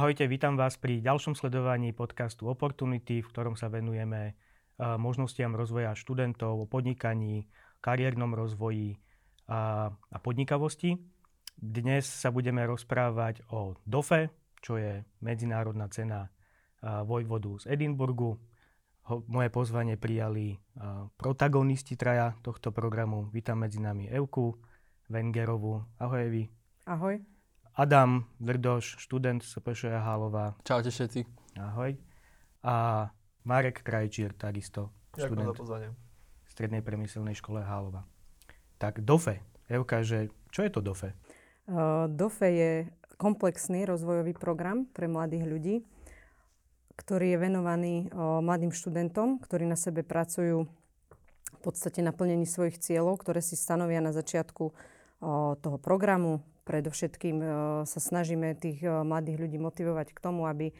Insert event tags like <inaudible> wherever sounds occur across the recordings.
Ahojte, vítam vás pri ďalšom sledovaní podcastu Opportunity, v ktorom sa venujeme možnostiam rozvoja študentov, o podnikaní, kariérnom rozvoji a, a podnikavosti. Dnes sa budeme rozprávať o DOFE, čo je medzinárodná cena vojvodu z Edinburgu. Ho, moje pozvanie prijali protagonisti traja tohto programu. Vítam medzi nami Evku Vengerovu. Ahoj Evi. Ahoj. Adam Vrdoš, študent SPŠ Hálová. Čaute všetci. Ahoj. A Marek Krajčír, takisto študent v Strednej premyselnej škole Hálova. Tak DOFE. Evka, že čo je to DOFE? Uh, DOFE je komplexný rozvojový program pre mladých ľudí, ktorý je venovaný uh, mladým študentom, ktorí na sebe pracujú v podstate na plnení svojich cieľov, ktoré si stanovia na začiatku uh, toho programu, Predovšetkým e, sa snažíme tých e, mladých ľudí motivovať k tomu, aby,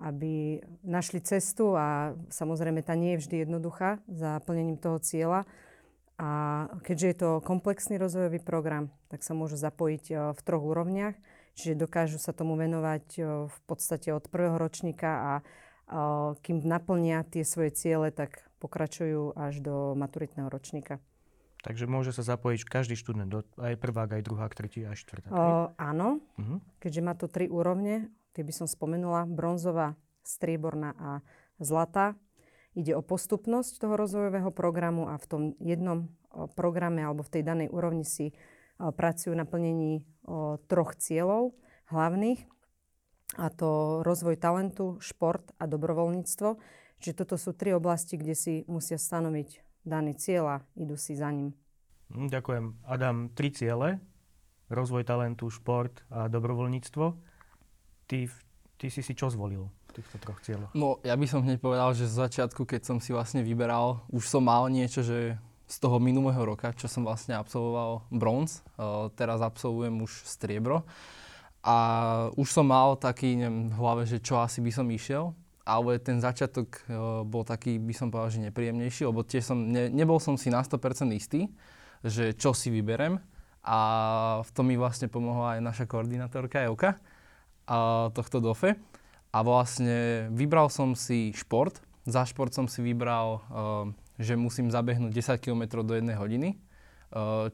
aby našli cestu a samozrejme tá nie je vždy jednoduchá za plnením toho cieľa. A keďže je to komplexný rozvojový program, tak sa môžu zapojiť e, v troch úrovniach. Čiže dokážu sa tomu venovať v podstate od prvého ročníka a kým naplnia tie svoje ciele, tak pokračujú až do maturitného ročníka. Takže môže sa zapojiť každý študent, aj prvák, aj druhák, tretí, aj štvrták. O, áno, uh-huh. keďže má to tri úrovne, tie by som spomenula, bronzová, strieborná a zlatá. Ide o postupnosť toho rozvojového programu a v tom jednom programe alebo v tej danej úrovni si pracujú na plnení troch cieľov hlavných, a to rozvoj talentu, šport a dobrovoľníctvo. Čiže toto sú tri oblasti, kde si musia stanoviť daný cieľ a idú si za ním. Hm, ďakujem. Adam, tri ciele. Rozvoj talentu, šport a dobrovoľníctvo. Ty, ty si si čo zvolil v týchto troch cieľoch? No, ja by som hneď povedal, že z začiatku, keď som si vlastne vyberal, už som mal niečo, že z toho minulého roka, čo som vlastne absolvoval bronz, uh, teraz absolvujem už striebro. A už som mal taký, neviem, v hlave, že čo asi by som išiel ale ten začiatok uh, bol taký, by som povedal, že nepríjemnejší, lebo tiež som, ne, nebol som si na 100% istý, že čo si vyberem a v tom mi vlastne pomohla aj naša koordinátorka Euka a tohto DOFE. A vlastne vybral som si šport. Za šport som si vybral, uh, že musím zabehnúť 10 km do jednej hodiny.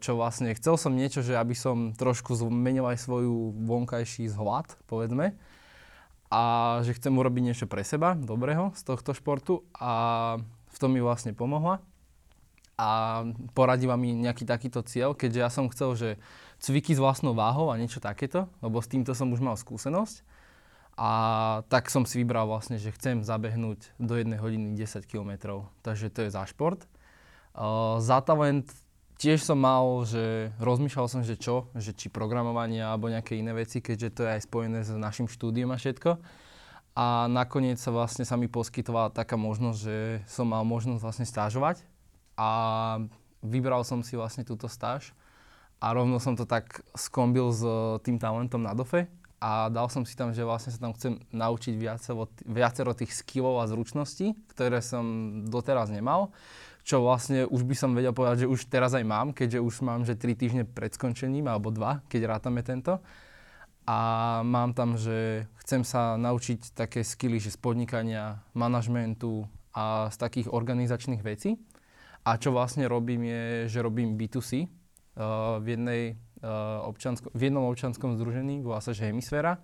Čo vlastne, chcel som niečo, že aby som trošku zmenil aj svoju vonkajší zhľad, povedzme a že chcem urobiť niečo pre seba, dobrého z tohto športu a v tom mi vlastne pomohla a poradila mi nejaký takýto cieľ, keďže ja som chcel, že cviky s vlastnou váhou a niečo takéto, lebo s týmto som už mal skúsenosť. A tak som si vybral vlastne, že chcem zabehnúť do jednej hodiny 10 km, takže to je za šport. Uh, za talent tiež som mal, že rozmýšľal som, že čo, že či programovanie alebo nejaké iné veci, keďže to je aj spojené s našim štúdiom a všetko. A nakoniec sa vlastne sa mi poskytovala taká možnosť, že som mal možnosť vlastne stážovať. A vybral som si vlastne túto stáž. A rovno som to tak skombil s tým talentom na DOFE. A dal som si tam, že vlastne sa tam chcem naučiť viacero, viacero tých skillov a zručností, ktoré som doteraz nemal čo vlastne už by som vedel povedať, že už teraz aj mám, keďže už mám, že 3 týždne pred skončením, alebo 2, keď rátame tento. A mám tam, že chcem sa naučiť také skily, že z podnikania, manažmentu a z takých organizačných vecí. A čo vlastne robím je, že robím B2C uh, v, jednej, uh, občansko, v jednom občanskom združení, volá sa že Hemisféra.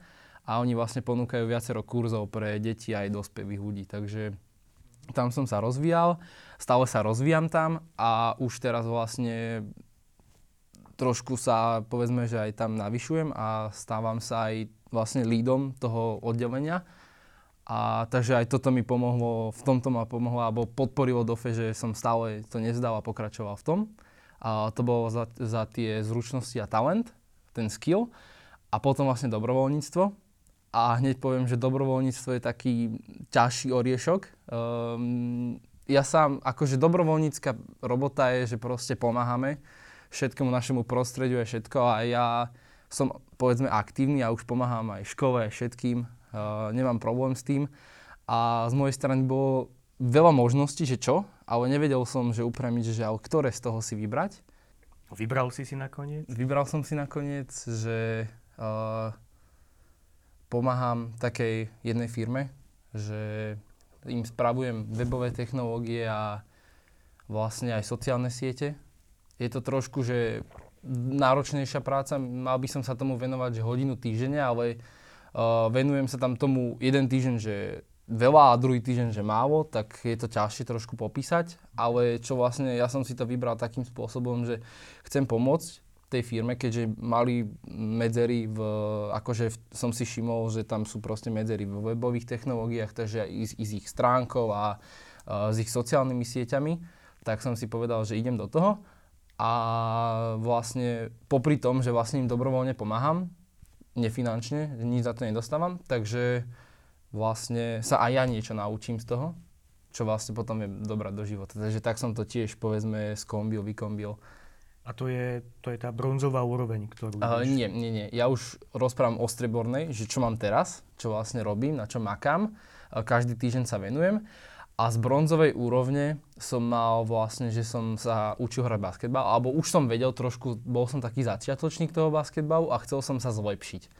A oni vlastne ponúkajú viacero kurzov pre deti aj dospelých ľudí. Takže tam som sa rozvíjal, stále sa rozvíjam tam a už teraz vlastne trošku sa povedzme, že aj tam navyšujem a stávam sa aj vlastne lídom toho oddelenia. A takže aj toto mi pomohlo, v tomto ma pomohlo, alebo podporilo DOFE, že som stále to nezdal a pokračoval v tom. A to bolo za, za tie zručnosti a talent, ten skill. A potom vlastne dobrovoľníctvo, a hneď poviem, že dobrovoľníctvo je taký ťažší oriešok. Um, ja sám, akože dobrovoľnícka robota je, že proste pomáhame všetkému našemu prostrediu a všetko a ja som povedzme aktívny a už pomáham aj škole, všetkým. Uh, nemám problém s tým. A z mojej strany bolo veľa možností, že čo, ale nevedel som, že upremiť, že ale ktoré z toho si vybrať. Vybral si si nakoniec? Vybral som si nakoniec, že uh, pomáham takej jednej firme, že im spravujem webové technológie a vlastne aj sociálne siete. Je to trošku, že náročnejšia práca, mal by som sa tomu venovať že hodinu týždenne, ale uh, venujem sa tam tomu jeden týždeň, že veľa a druhý týždeň, že málo, tak je to ťažšie trošku popísať, ale čo vlastne, ja som si to vybral takým spôsobom, že chcem pomôcť tej firme, keďže mali medzery v, akože som si všimol, že tam sú proste medzery v webových technológiách, takže aj i s ich stránkou a uh, s ich sociálnymi sieťami, tak som si povedal, že idem do toho a vlastne popri tom, že vlastne im dobrovoľne pomáham, nefinančne, nič za to nedostávam, takže vlastne sa aj ja niečo naučím z toho, čo vlastne potom je dobrať do života. Takže tak som to tiež povedzme skombil, vykombil. A to je, to je tá bronzová úroveň, ktorú... Uh, nie, nie, nie. Ja už rozprávam o strebornej, že čo mám teraz, čo vlastne robím, na čo makám. Každý týždeň sa venujem. A z bronzovej úrovne som mal vlastne, že som sa učil hrať basketbal, alebo už som vedel trošku, bol som taký začiatočník toho basketbalu a chcel som sa zlepšiť.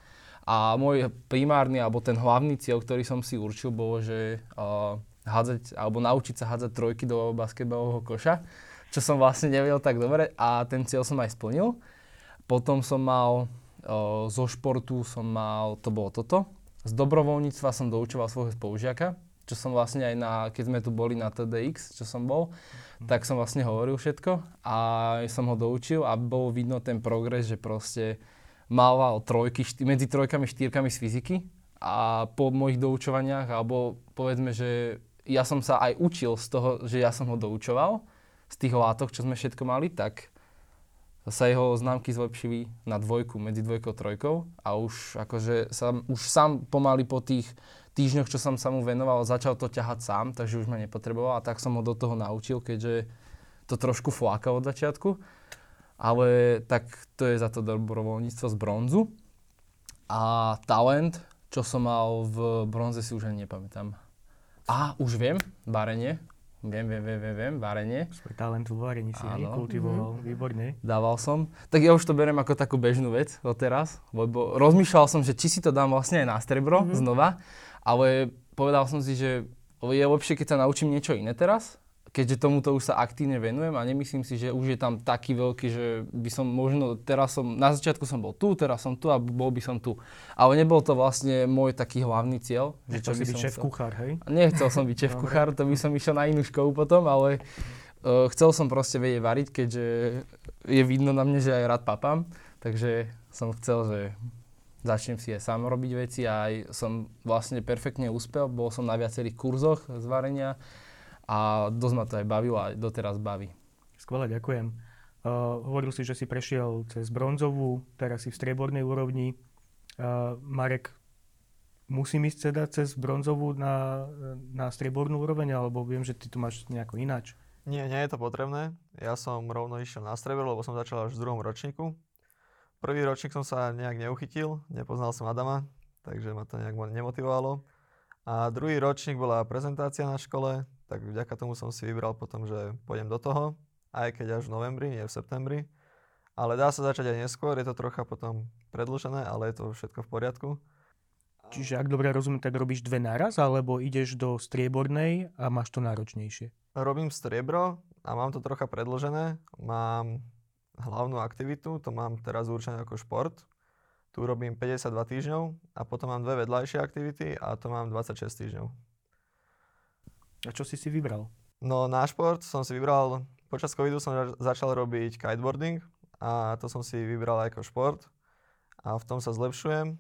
A môj primárny, alebo ten hlavný cieľ, ktorý som si určil, bolo, že uh, hádzať, alebo naučiť sa hádzať trojky do basketbalového koša čo som vlastne nevedel tak dobre a ten cieľ som aj splnil. Potom som mal o, zo športu som mal, to bolo toto. Z dobrovoľníctva som doučoval svojho spolužiaka, čo som vlastne aj na, keď sme tu boli na TDX, čo som bol, tak som vlastne hovoril všetko a som ho doučil a bolo vidno ten progres, že proste mal trojky, šty, medzi trojkami, štyrkami z fyziky a po mojich doučovaniach, alebo povedzme, že ja som sa aj učil z toho, že ja som ho doučoval, z tých látok, čo sme všetko mali, tak sa jeho známky zlepšili na dvojku, medzi dvojkou trojkou a už akože sa, už sám pomaly po tých týždňoch, čo som sa mu venoval, začal to ťahať sám, takže už ma nepotreboval a tak som ho do toho naučil, keďže to trošku fláka od začiatku. Ale tak to je za to dobrovoľníctvo z bronzu. A talent, čo som mal v bronze si už ani nepamätám. A už viem, barenie. Viem, viem, viem, viem, viem, varenie. Svoj talent vo varení si aj kultivoval, mm-hmm. výborne. Dával som. Tak ja už to beriem ako takú bežnú vec teraz, lebo rozmýšľal som, že či si to dám vlastne aj na strebro mm-hmm. znova, ale povedal som si, že je lepšie, keď sa naučím niečo iné teraz, keďže tomuto už sa aktívne venujem a nemyslím si, že už je tam taký veľký, že by som možno, teraz som, na začiatku som bol tu, teraz som tu a bol by som tu. Ale nebol to vlastne môj taký hlavný cieľ. Že čo si byť šéf kuchár, hej? Nechcel som byť šéf kuchár, to by som išiel na inú školu potom, ale uh, chcel som proste vedieť variť, keďže je vidno na mne, že aj rád papám. Takže som chcel, že začnem si aj sám robiť veci a aj som vlastne perfektne úspel. Bol som na viacerých kurzoch z varenia a dosť ma to aj bavilo a doteraz baví. Skvelé, ďakujem. Uh, hovoril si, že si prešiel cez bronzovú, teraz si v striebornej úrovni. Uh, Marek, musím ísť teda cez bronzovú na, na striebornú úroveň, alebo viem, že ty tu máš nejako ináč? Nie, nie je to potrebné. Ja som rovno išiel na striebor, lebo som začal až v druhom ročníku. Prvý ročník som sa nejak neuchytil, nepoznal som Adama, takže ma to nejak nemotivovalo. A druhý ročník bola prezentácia na škole, tak vďaka tomu som si vybral potom, že pôjdem do toho, aj keď až v novembri, nie v septembri. Ale dá sa začať aj neskôr, je to trocha potom predlžené, ale je to všetko v poriadku. Čiže ak dobre rozumiem, tak robíš dve naraz, alebo ideš do striebornej a máš to náročnejšie? Robím striebro a mám to trocha predlžené. Mám hlavnú aktivitu, to mám teraz určené ako šport. Tu robím 52 týždňov a potom mám dve vedľajšie aktivity a to mám 26 týždňov. A čo si si vybral? No na šport som si vybral, počas covidu som začal robiť kiteboarding a to som si vybral ako šport a v tom sa zlepšujem.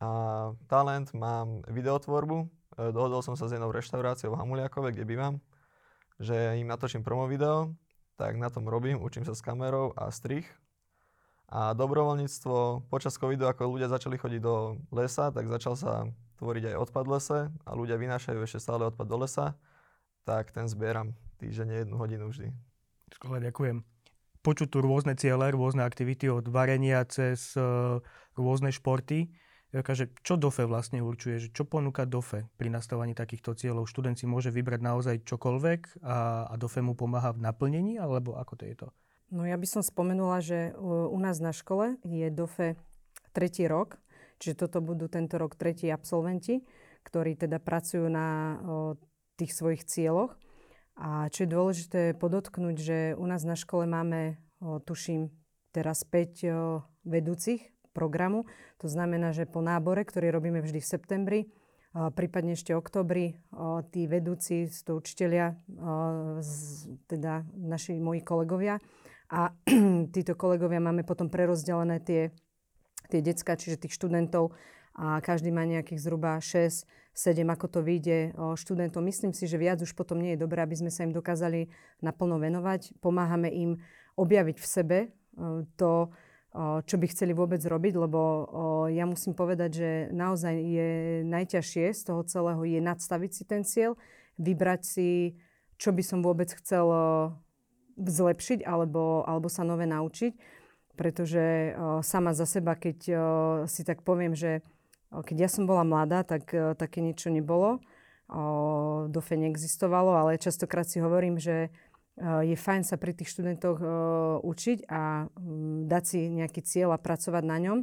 A talent mám videotvorbu. E, dohodol som sa s jednou reštauráciou v Hamuliakove, kde bývam, že im natočím promo video, tak na tom robím, učím sa s kamerou a strich. A dobrovoľníctvo počas covidu, ako ľudia začali chodiť do lesa, tak začal sa tvoriť aj odpad v lese a ľudia vynášajú ešte stále odpad do lesa tak ten zbieram týždenne jednu hodinu vždy. Skvelé, ďakujem. Počuť tu rôzne ciele, rôzne aktivity od varenia cez uh, rôzne športy. Takže čo DOFE vlastne určuje? Že čo ponúka DOFE pri nastavovaní takýchto cieľov? Študent si môže vybrať naozaj čokoľvek a, a DOFE mu pomáha v naplnení? Alebo ako to je to? No ja by som spomenula, že u nás na škole je DOFE tretí rok. Čiže toto budú tento rok tretí absolventi, ktorí teda pracujú na o, tých svojich cieľoch. A čo je dôležité podotknúť, že u nás na škole máme, tuším, teraz 5 o, vedúcich programu. To znamená, že po nábore, ktorý robíme vždy v septembri, prípadne ešte oktobri, tí vedúci, to učiteľia, teda naši moji kolegovia. A <clears throat> títo kolegovia máme potom prerozdelené tie, tie decka, čiže tých študentov a každý má nejakých zhruba 6, 7, ako to vyjde študentov. Myslím si, že viac už potom nie je dobré, aby sme sa im dokázali naplno venovať. Pomáhame im objaviť v sebe to, čo by chceli vôbec robiť, lebo ja musím povedať, že naozaj je najťažšie z toho celého je nadstaviť si ten cieľ, vybrať si, čo by som vôbec chcel zlepšiť alebo, alebo sa nové naučiť. Pretože sama za seba, keď si tak poviem, že keď ja som bola mladá, tak také niečo nebolo. Dofe neexistovalo, ale častokrát si hovorím, že Eh, je fajn sa pri tých študentoch uh, učiť a um, dať si nejaký cieľ a pracovať na ňom.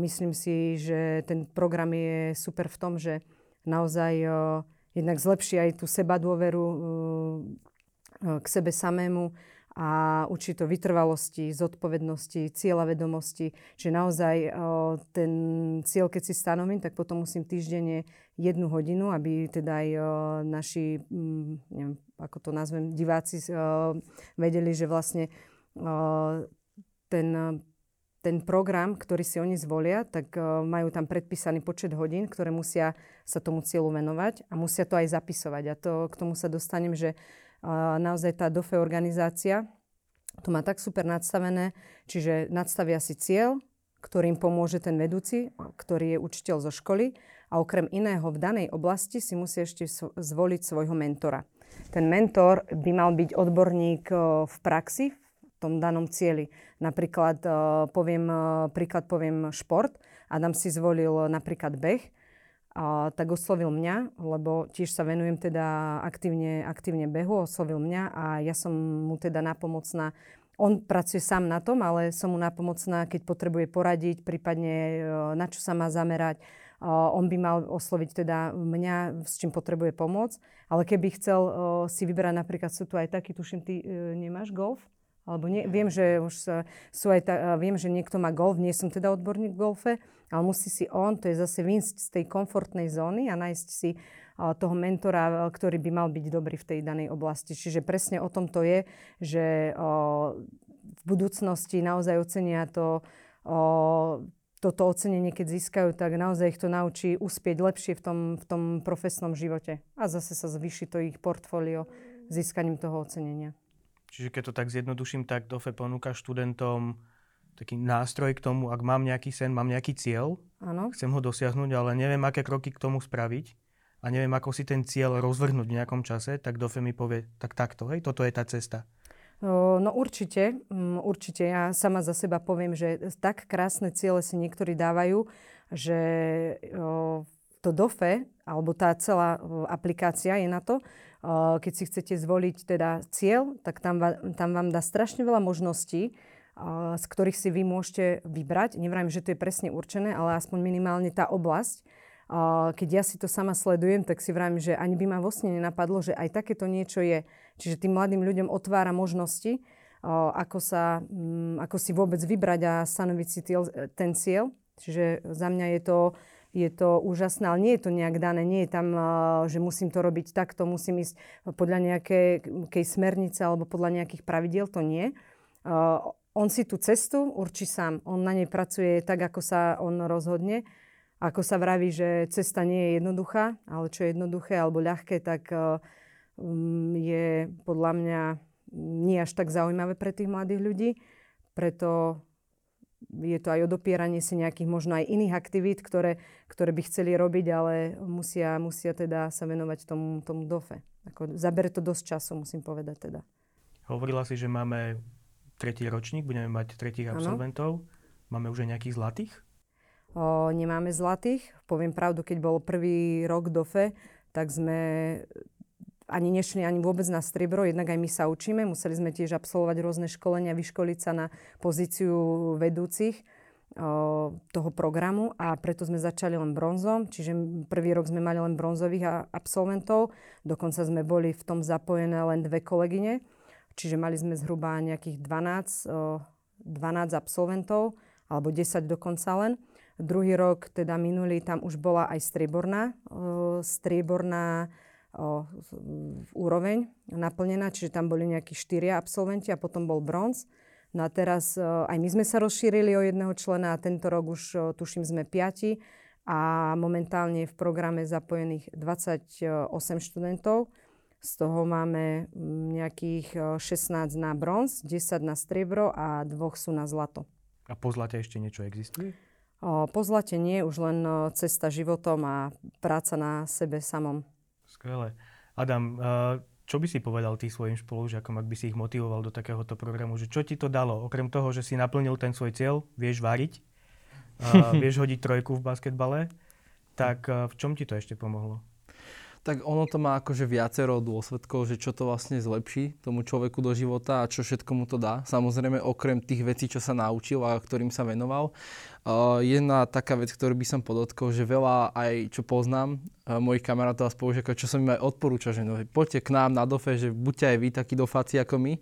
Myslím si, že ten program je super v tom, že naozaj jednak zlepší aj tú seba dôveru k sebe samému a učí to vytrvalosti, zodpovednosti, cieľa vedomosti, že naozaj ten cieľ, keď si stanovím, tak potom musím týždenne jednu hodinu, aby teda aj naši, m, neviem, ako to nazvem, diváci vedeli, že vlastne ten, ten program, ktorý si oni zvolia, tak majú tam predpísaný počet hodín, ktoré musia sa tomu cieľu venovať a musia to aj zapisovať. A to, k tomu sa dostanem, že naozaj tá DOFE organizácia to má tak super nadstavené, čiže nadstavia si cieľ, ktorým pomôže ten vedúci, ktorý je učiteľ zo školy a okrem iného v danej oblasti si musí ešte zvoliť svojho mentora. Ten mentor by mal byť odborník v praxi, v tom danom cieli. Napríklad poviem, príklad poviem šport. Adam si zvolil napríklad beh a, tak oslovil mňa, lebo tiež sa venujem teda aktívne, aktívne behu, oslovil mňa a ja som mu teda napomocná. On pracuje sám na tom, ale som mu napomocná, keď potrebuje poradiť, prípadne e, na čo sa má zamerať. On by mal osloviť teda mňa, s čím potrebuje pomôcť. Ale keby chcel e, si vyberať, napríklad sú tu aj takí, tuším, ty e, nemáš golf? Alebo nie, viem, že už sú aj ta, viem, že niekto má golf, nie som teda odborník v golfe, ale musí si on, to je zase výjsť z tej komfortnej zóny a nájsť si toho mentora, ktorý by mal byť dobrý v tej danej oblasti. Čiže presne o tom to je, že v budúcnosti naozaj ocenia to, toto ocenenie, keď získajú, tak naozaj ich to naučí uspieť lepšie v tom, v tom profesnom živote. A zase sa zvýši to ich portfólio získaním toho ocenenia. Čiže keď to tak zjednoduším, tak DOFE ponúka študentom taký nástroj k tomu, ak mám nejaký sen, mám nejaký cieľ, ano. chcem ho dosiahnuť, ale neviem, aké kroky k tomu spraviť a neviem, ako si ten cieľ rozvrhnúť v nejakom čase, tak DOFE mi povie, tak takto, hej, toto je tá cesta. No určite, mm, určite. Ja sama za seba poviem, že tak krásne ciele si niektorí dávajú, že to DOFE, alebo tá celá aplikácia je na to, keď si chcete zvoliť teda cieľ, tak tam, tam vám dá strašne veľa možností, z ktorých si vy môžete vybrať. Nevrajím, že to je presne určené, ale aspoň minimálne tá oblasť. Keď ja si to sama sledujem, tak si vravím, že ani by ma vo sne nenapadlo, že aj takéto niečo je. Čiže tým mladým ľuďom otvára možnosti, ako, sa, mm, ako si vôbec vybrať a stanoviť si ten cieľ. Čiže za mňa je to je to úžasné, ale nie je to nejak dané, nie je tam, že musím to robiť takto, musím ísť podľa nejakej smernice alebo podľa nejakých pravidiel, to nie. On si tú cestu určí sám, on na nej pracuje tak, ako sa on rozhodne. Ako sa vraví, že cesta nie je jednoduchá, ale čo je jednoduché alebo ľahké, tak mm, je podľa mňa nie až tak zaujímavé pre tých mladých ľudí. Preto je to aj odopieranie si nejakých možno aj iných aktivít, ktoré, ktoré by chceli robiť, ale musia, musia teda sa venovať tomu, tomu DOFE. Ako, zabere to dosť času, musím povedať teda. Hovorila si, že máme tretí ročník, budeme mať tretích absolventov. Ano. Máme už aj nejakých zlatých? O, nemáme zlatých. Poviem pravdu, keď bol prvý rok DOFE, tak sme ani nešli ani vôbec na striebro, jednak aj my sa učíme. Museli sme tiež absolvovať rôzne školenia, vyškoliť sa na pozíciu vedúcich toho programu a preto sme začali len bronzom, čiže prvý rok sme mali len bronzových absolventov, dokonca sme boli v tom zapojené len dve kolegyne, čiže mali sme zhruba nejakých 12, 12 absolventov, alebo 10 dokonca len. Druhý rok, teda minulý, tam už bola aj strieborná, strieborná úroveň naplnená, čiže tam boli nejakí štyria absolventi a potom bol bronz. No a teraz e, aj my sme sa rozšírili o jedného člena a tento rok už e, tuším sme piati a momentálne je v programe zapojených 28 študentov. Z toho máme nejakých 16 e, na bronz, 10 na striebro a dvoch sú na zlato. A po zlate ešte niečo existuje? Po zlate nie, už len cesta životom a práca na sebe samom. Skvelé. Adam, čo by si povedal ty svojim spolužiakom, ak by si ich motivoval do takéhoto programu? Že čo ti to dalo? Okrem toho, že si naplnil ten svoj cieľ, vieš variť, uh, <laughs> vieš hodiť trojku v basketbale, tak uh, v čom ti to ešte pomohlo? Tak ono to má akože viacero dôsledkov, že čo to vlastne zlepší tomu človeku do života a čo všetko mu to dá. Samozrejme, okrem tých vecí, čo sa naučil a ktorým sa venoval. Uh, jedna taká vec, ktorú by som podotkol, že veľa aj čo poznám uh, mojich kamarátov a spolužiakov, čo som im aj odporúčal, že no, poďte k nám na dofe, že buďte aj vy takí dofáci ako my,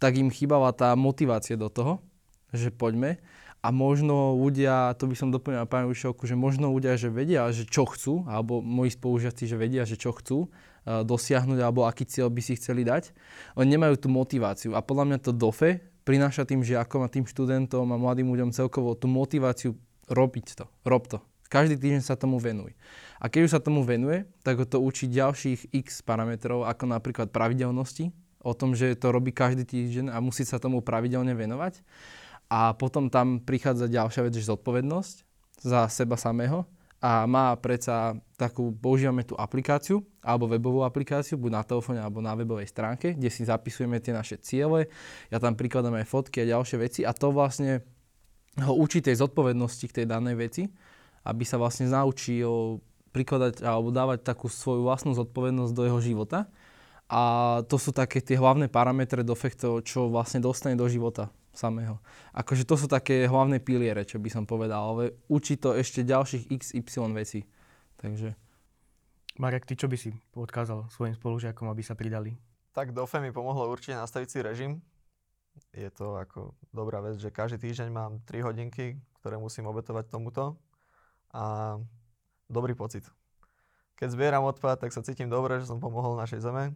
tak im chýbala tá motivácia do toho, že poďme a možno ľudia, to by som doplnil pani učiteľku, že možno ľudia, že vedia, že čo chcú, alebo moji spolužiaci, že vedia, že čo chcú uh, dosiahnuť, alebo aký cieľ by si chceli dať, oni nemajú tú motiváciu. A podľa mňa to DOFE prináša tým žiakom a tým študentom a mladým ľuďom celkovo tú motiváciu robiť to, rob to. Každý týždeň sa tomu venuj. A keď už sa tomu venuje, tak ho to učí ďalších x parametrov, ako napríklad pravidelnosti, o tom, že to robí každý týždeň a musí sa tomu pravidelne venovať. A potom tam prichádza ďalšia vec, že zodpovednosť za seba samého a má predsa takú, používame tú aplikáciu alebo webovú aplikáciu, buď na telefóne alebo na webovej stránke, kde si zapisujeme tie naše ciele, ja tam prikladám aj fotky a ďalšie veci a to vlastne ho učí tej zodpovednosti k tej danej veci, aby sa vlastne naučil prikladať alebo dávať takú svoju vlastnú zodpovednosť do jeho života. A to sú také tie hlavné parametre do fekto, čo vlastne dostane do života samého. Akože to sú také hlavné piliere, čo by som povedal, ale učí to ešte ďalších XY vecí. Takže... Marek, ty čo by si odkázal svojim spolužiakom, aby sa pridali? Tak DOFE mi pomohlo určite nastaviť si režim. Je to ako dobrá vec, že každý týždeň mám 3 hodinky, ktoré musím obetovať tomuto a dobrý pocit. Keď zbieram odpad, tak sa cítim dobre, že som pomohol našej zeme.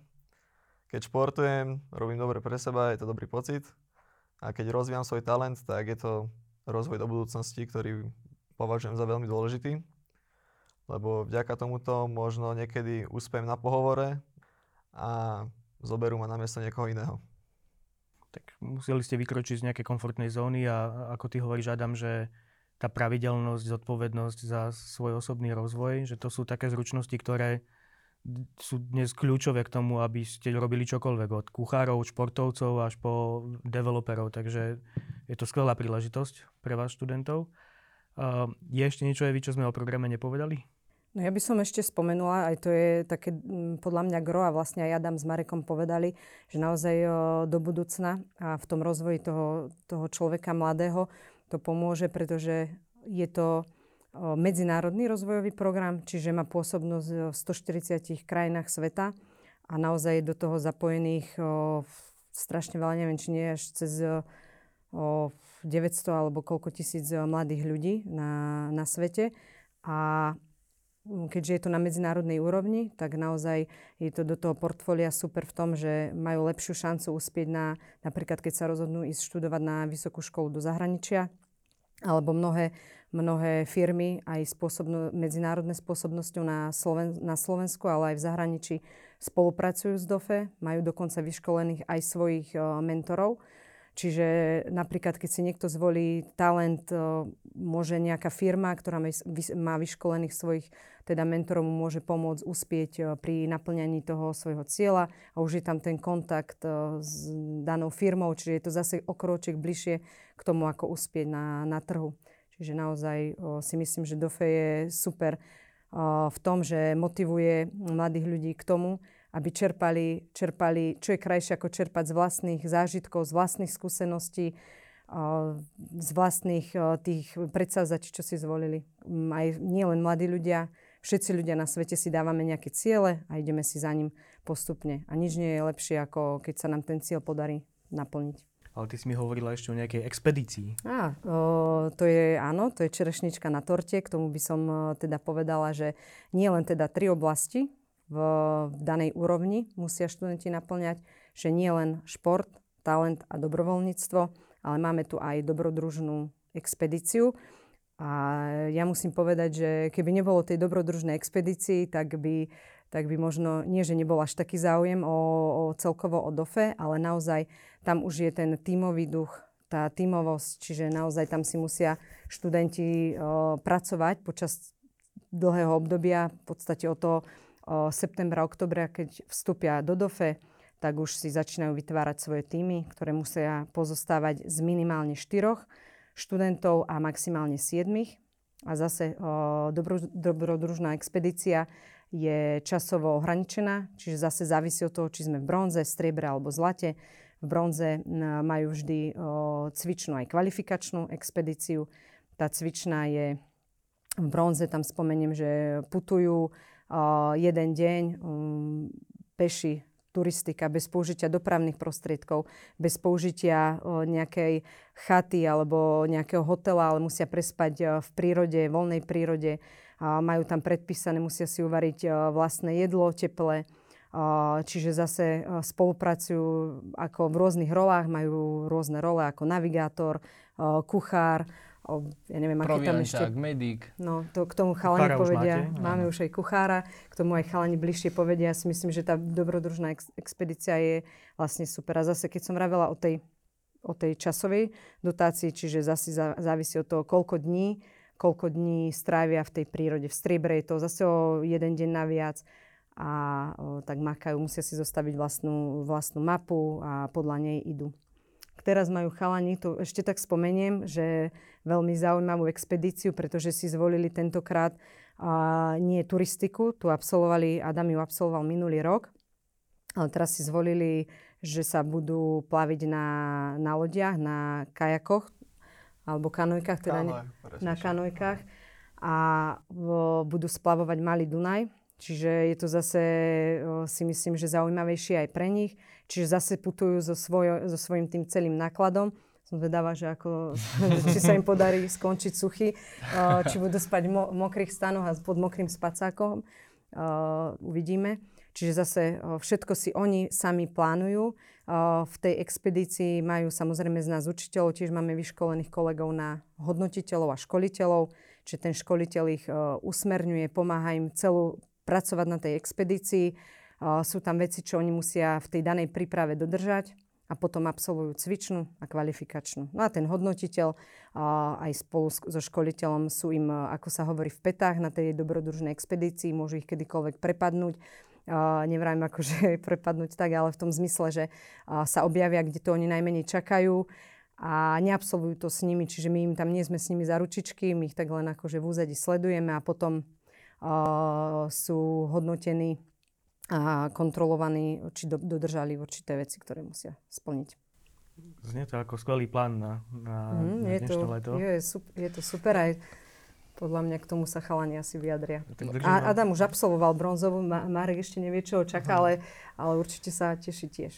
Keď športujem, robím dobre pre seba, je to dobrý pocit. A keď rozvíjam svoj talent, tak je to rozvoj do budúcnosti, ktorý považujem za veľmi dôležitý. Lebo vďaka tomuto možno niekedy úspem na pohovore a zoberú ma na miesto niekoho iného. Tak museli ste vykročiť z nejakej komfortnej zóny a ako ty hovoríš, Adam, že tá pravidelnosť, zodpovednosť za svoj osobný rozvoj, že to sú také zručnosti, ktoré sú dnes kľúčové k tomu, aby ste robili čokoľvek, od kuchárov, športovcov až po developerov. Takže je to skvelá príležitosť pre vás študentov. Uh, je ešte niečo, vy, čo sme o programe nepovedali? No ja by som ešte spomenula, aj to je také podľa mňa gro a vlastne aj Adam s Marekom povedali, že naozaj do budúcna a v tom rozvoji toho, toho človeka mladého to pomôže, pretože je to medzinárodný rozvojový program, čiže má pôsobnosť v 140 krajinách sveta a naozaj je do toho zapojených o, strašne veľa, neviem, či nie až cez o, 900 alebo koľko tisíc mladých ľudí na, na svete. A keďže je to na medzinárodnej úrovni, tak naozaj je to do toho portfólia super v tom, že majú lepšiu šancu uspieť na, napríklad keď sa rozhodnú ísť študovať na vysokú školu do zahraničia, alebo mnohé mnohé firmy aj spôsobno, medzinárodné spôsobnosťou na, Sloven, na Slovensku, ale aj v zahraničí spolupracujú s DOFE, majú dokonca vyškolených aj svojich uh, mentorov. Čiže napríklad, keď si niekto zvolí talent, uh, môže nejaká firma, ktorá má vyškolených svojich teda mentorov, môže pomôcť uspieť uh, pri naplňaní toho svojho cieľa a už je tam ten kontakt s danou firmou, čiže je to zase okroček bližšie k tomu, ako uspieť na, na trhu. Čiže naozaj si myslím, že DOFE je super v tom, že motivuje mladých ľudí k tomu, aby čerpali, čerpali, čo je krajšie ako čerpať z vlastných zážitkov, z vlastných skúseností, z vlastných tých predsavzatí, čo si zvolili. Aj nie len mladí ľudia, všetci ľudia na svete si dávame nejaké ciele a ideme si za ním postupne. A nič nie je lepšie, ako keď sa nám ten cieľ podarí naplniť. Ale ty si mi hovorila ešte o nejakej expedícii. Á, o, to je, áno, to je čerešnička na torte. K tomu by som o, teda povedala, že nie len teda tri oblasti v, v danej úrovni musia študenti naplňať, že nie len šport, talent a dobrovoľníctvo, ale máme tu aj dobrodružnú expedíciu. A ja musím povedať, že keby nebolo tej dobrodružnej expedícii, tak by tak by možno, nie že nebol až taký záujem o, o celkovo o DOFE, ale naozaj tam už je ten tímový duch, tá tímovosť, čiže naozaj tam si musia študenti o, pracovať počas dlhého obdobia, v podstate od toho o, septembra, oktobra, keď vstúpia do DOFE, tak už si začínajú vytvárať svoje týmy, ktoré musia pozostávať z minimálne štyroch študentov a maximálne siedmých. A zase o, dobro, dobrodružná expedícia je časovo ohraničená, čiže zase závisí od toho, či sme v bronze, striebre alebo zlate. V bronze majú vždy cvičnú aj kvalifikačnú expedíciu. Tá cvičná je v bronze, tam spomeniem, že putujú jeden deň peši turistika bez použitia dopravných prostriedkov, bez použitia nejakej chaty alebo nejakého hotela, ale musia prespať v prírode, voľnej prírode majú tam predpísané, musia si uvariť vlastné jedlo teplé, čiže zase spolupracujú ako v rôznych rolách, majú rôzne role ako navigátor, kuchár, ja neviem, aký tam ešte... medic. No, to k tomu chalani povedia, máte? máme už aj kuchára, k tomu aj chalani bližšie povedia. Ja si myslím, že tá dobrodružná ex- expedícia je vlastne super. A zase, keď som vravela o tej, o tej časovej dotácii, čiže zase závisí od toho, koľko dní koľko dní strávia v tej prírode. V striebre je to zase o jeden deň naviac a o, tak makajú, musia si zostaviť vlastnú, vlastnú mapu a podľa nej idú. Teraz majú chalani, to ešte tak spomeniem, že veľmi zaujímavú expedíciu, pretože si zvolili tentokrát a nie turistiku, tu absolvovali, Adam ju absolvoval minulý rok, ale teraz si zvolili, že sa budú plaviť na, na lodiach, na kajakoch, alebo kanojkách, teda Kanoj, na kanojkách a v, budú splavovať Malý Dunaj. Čiže je to zase, o, si myslím, že zaujímavejšie aj pre nich. Čiže zase putujú so, svojo, so svojím tým celým nákladom. Som zvedavá, že ako, <laughs> či sa im podarí skončiť suchy, o, či budú spať v mo, mokrých stanoch a pod mokrým spacákom. O, uvidíme. Čiže zase všetko si oni sami plánujú. V tej expedícii majú samozrejme z nás učiteľov, tiež máme vyškolených kolegov na hodnotiteľov a školiteľov, čiže ten školiteľ ich usmerňuje, pomáha im celú pracovať na tej expedícii. Sú tam veci, čo oni musia v tej danej príprave dodržať a potom absolvujú cvičnú a kvalifikačnú. No a ten hodnotiteľ aj spolu so školiteľom sú im, ako sa hovorí, v petách na tej dobrodružnej expedícii, môžu ich kedykoľvek prepadnúť Uh, nevrajím akože <laughs> prepadnúť tak, ale v tom zmysle, že uh, sa objavia, kde to oni najmenej čakajú a neabsolvujú to s nimi, čiže my im tam nie sme s nimi za ručičky, my ich tak len akože v úzadi sledujeme a potom uh, sú hodnotení a kontrolovaní, či do, dodržali určité veci, ktoré musia splniť. Znie to ako skvelý plán na, na, mm, na dnešné to, leto. Je, je to super aj podľa mňa k tomu sa chalani asi vyjadria. A Adam už absolvoval bronzovú, Marek ešte nevie, čo ho čaká, ale, ale určite sa teší tiež.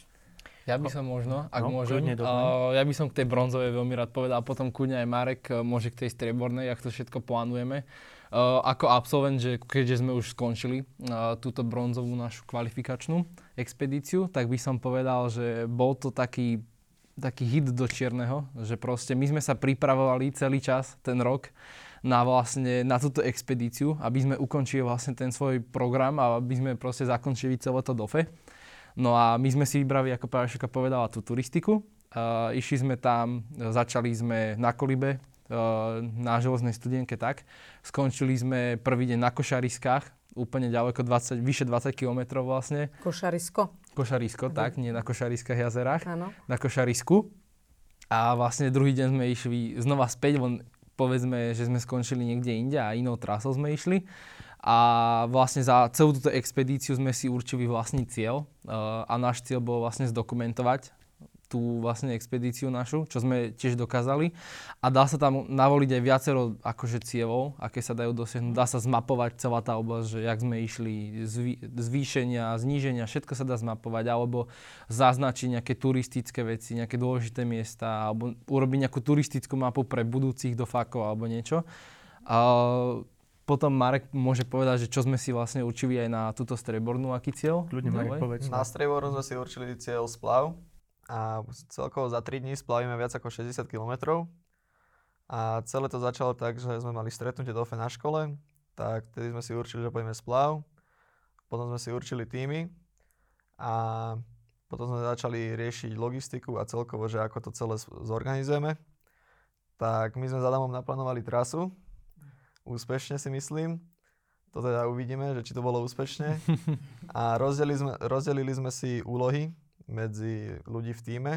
Ja by som možno, ak no, môžem, uh, ja by som k tej bronzovej veľmi rád povedal, a potom kľudne aj Marek uh, môže k tej striebornej, ak to všetko plánujeme. Uh, ako absolvent, že keďže sme už skončili uh, túto bronzovú našu kvalifikačnú expedíciu, tak by som povedal, že bol to taký, taký hit do čierneho, že proste my sme sa pripravovali celý čas, ten rok, na vlastne na túto expedíciu, aby sme ukončili vlastne ten svoj program a aby sme proste zakončili celé to DOFE. No a my sme si vybrali, ako Pášika povedala, tú turistiku. Uh, išli sme tam, začali sme na Kolibe, uh, na železnej studienke tak. Skončili sme prvý deň na Košariskách, úplne ďaleko, 20, vyše 20 km vlastne. Košarisko. Košarisko, uh-huh. tak, nie na Košariskách jazerách, Áno. na Košarisku. A vlastne druhý deň sme išli znova späť, povedzme, že sme skončili niekde inde a inou trasou sme išli. A vlastne za celú túto expedíciu sme si určili vlastný cieľ uh, a náš cieľ bol vlastne zdokumentovať tú vlastne expedíciu našu, čo sme tiež dokázali. A dá sa tam navoliť aj viacero akože cieľov, aké sa dajú dosiahnuť. Dá sa zmapovať celá tá oblasť, že jak sme išli, zvý, zvýšenia, zníženia, všetko sa dá zmapovať, alebo zaznačiť nejaké turistické veci, nejaké dôležité miesta, alebo urobiť nejakú turistickú mapu pre budúcich dofákov alebo niečo. A potom Marek môže povedať, že čo sme si vlastne určili aj na túto strebornú, aký cieľ? Kľudne Marek povedz. Na strebornú sme si určili cieľ splav a celkovo za 3 dní splavíme viac ako 60 km. A celé to začalo tak, že sme mali stretnutie do na škole, tak vtedy sme si určili, že pôjdeme splav. Potom sme si určili týmy a potom sme začali riešiť logistiku a celkovo, že ako to celé zorganizujeme. Tak my sme za Adamom naplánovali trasu, úspešne si myslím. To teda uvidíme, že či to bolo úspešne. <laughs> A rozdelili sme, rozdelili sme si úlohy medzi ľudí v týme,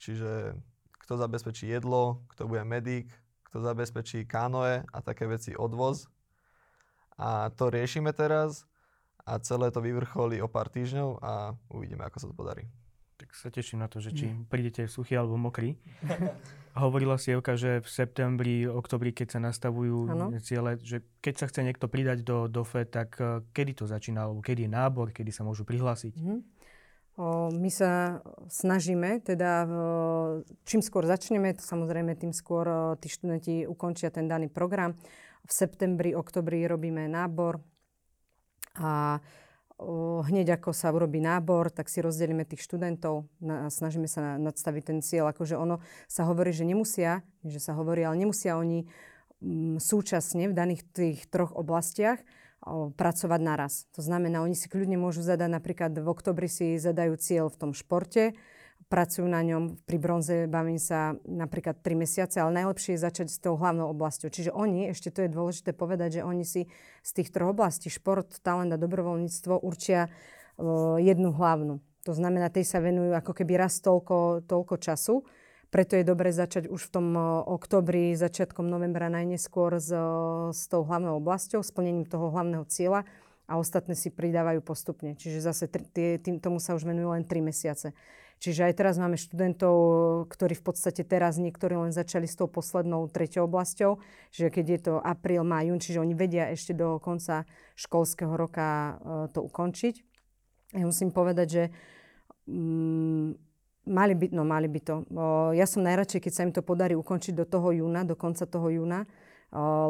čiže kto zabezpečí jedlo, kto bude medic, kto zabezpečí kánoe a také veci odvoz. A to riešime teraz a celé to vyvrcholí o pár týždňov a uvidíme, ako sa to podarí. Tak sa teším na to, že či prídete suchý alebo mokrý. <laughs> Hovorila si Evka, že v septembri, oktobri, keď sa nastavujú ano. ciele, že keď sa chce niekto pridať do DOFE, tak eh, kedy to začína, alebo kedy je nábor, kedy sa môžu prihlásiť? Mm-hmm. My sa snažíme, teda čím skôr začneme, samozrejme tým skôr tí študenti ukončia ten daný program. V septembri, oktobri robíme nábor a hneď ako sa urobí nábor, tak si rozdelíme tých študentov a snažíme sa nadstaviť ten cieľ. Akože ono sa hovorí, že nemusia, že sa hovorí, ale nemusia oni súčasne v daných tých troch oblastiach pracovať naraz. To znamená, oni si kľudne môžu zadať, napríklad v oktobri si zadajú cieľ v tom športe, pracujú na ňom. Pri bronze bavím sa napríklad 3 mesiace, ale najlepšie je začať s tou hlavnou oblasťou. Čiže oni, ešte to je dôležité povedať, že oni si z tých troch oblastí, šport, talent a dobrovoľníctvo, určia jednu hlavnú. To znamená, tej sa venujú ako keby raz toľko, toľko času. Preto je dobre začať už v tom oktobri, začiatkom novembra najneskôr s, s tou hlavnou oblasťou, splnením toho hlavného cieľa a ostatné si pridávajú postupne. Čiže zase tým, tomu sa už venujú len 3 mesiace. Čiže aj teraz máme študentov, ktorí v podstate teraz niektorí len začali s tou poslednou treťou oblasťou, že keď je to apríl, maj, jún, čiže oni vedia ešte do konca školského roka to ukončiť. Ja musím povedať, že mm, mali by, no mali by to. Ja som najradšej, keď sa im to podarí ukončiť do toho júna, do konca toho júna,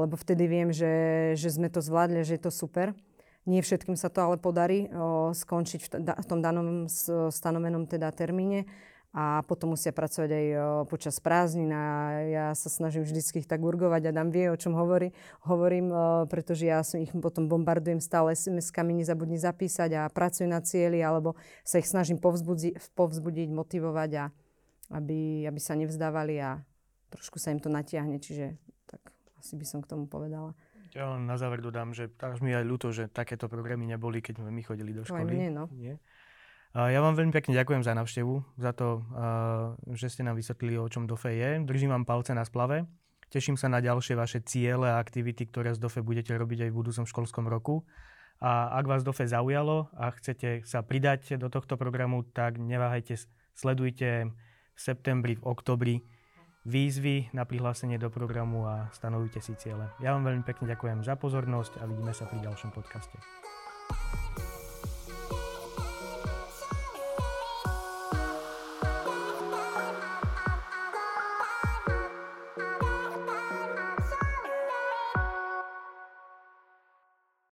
lebo vtedy viem, že, že sme to zvládli, že je to super. Nie všetkým sa to ale podarí skončiť v, v tom danom stanovenom teda termíne a potom musia pracovať aj počas prázdnin a ja sa snažím vždy ich tak urgovať a dám vie, o čom hovorí, hovorím, pretože ja som ich potom bombardujem stále SMS-kami, nezabudni zapísať a pracujú na cieli alebo sa ich snažím povzbudi- povzbudiť, motivovať a aby, aby sa nevzdávali a trošku sa im to natiahne, čiže tak asi by som k tomu povedala. Ja na záver dodám, že až mi aj ľúto, že takéto programy neboli, keď sme my chodili do školy. Aj mne, no. Nie? Ja vám veľmi pekne ďakujem za návštevu, za to, že ste nám vysvetlili, o čom DOFE je. Držím vám palce na splave. Teším sa na ďalšie vaše ciele a aktivity, ktoré z DOFE budete robiť aj v budúcom školskom roku. A ak vás DOFE zaujalo a chcete sa pridať do tohto programu, tak neváhajte, sledujte v septembri, v oktobri výzvy na prihlásenie do programu a stanovujte si ciele. Ja vám veľmi pekne ďakujem za pozornosť a vidíme sa pri ďalšom podcaste.